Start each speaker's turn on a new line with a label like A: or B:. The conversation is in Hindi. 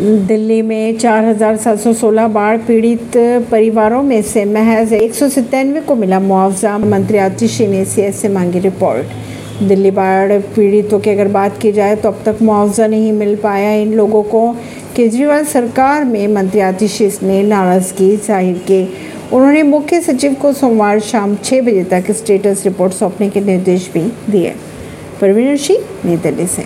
A: दिल्ली में 4,716 बाढ़ पीड़ित परिवारों में से महज एक को मिला मुआवजा। मंत्री आतिशी ने सी से मांगी रिपोर्ट। दिल्ली बाढ़ पीड़ितों की अगर बात की जाए तो अब तक मुआवजा नहीं मिल पाया। इन लोगों को केजरीवाल सरकार में मंत्री आतिशी ने नाराज़गी ज़ाहिर की। उन्होंने मुख्य सचिव को सोमवार शाम छः बजे तक स्टेटस रिपोर्ट सौंपने के निर्देश भी दिए। परवीन सिंह नई दिल्ली से।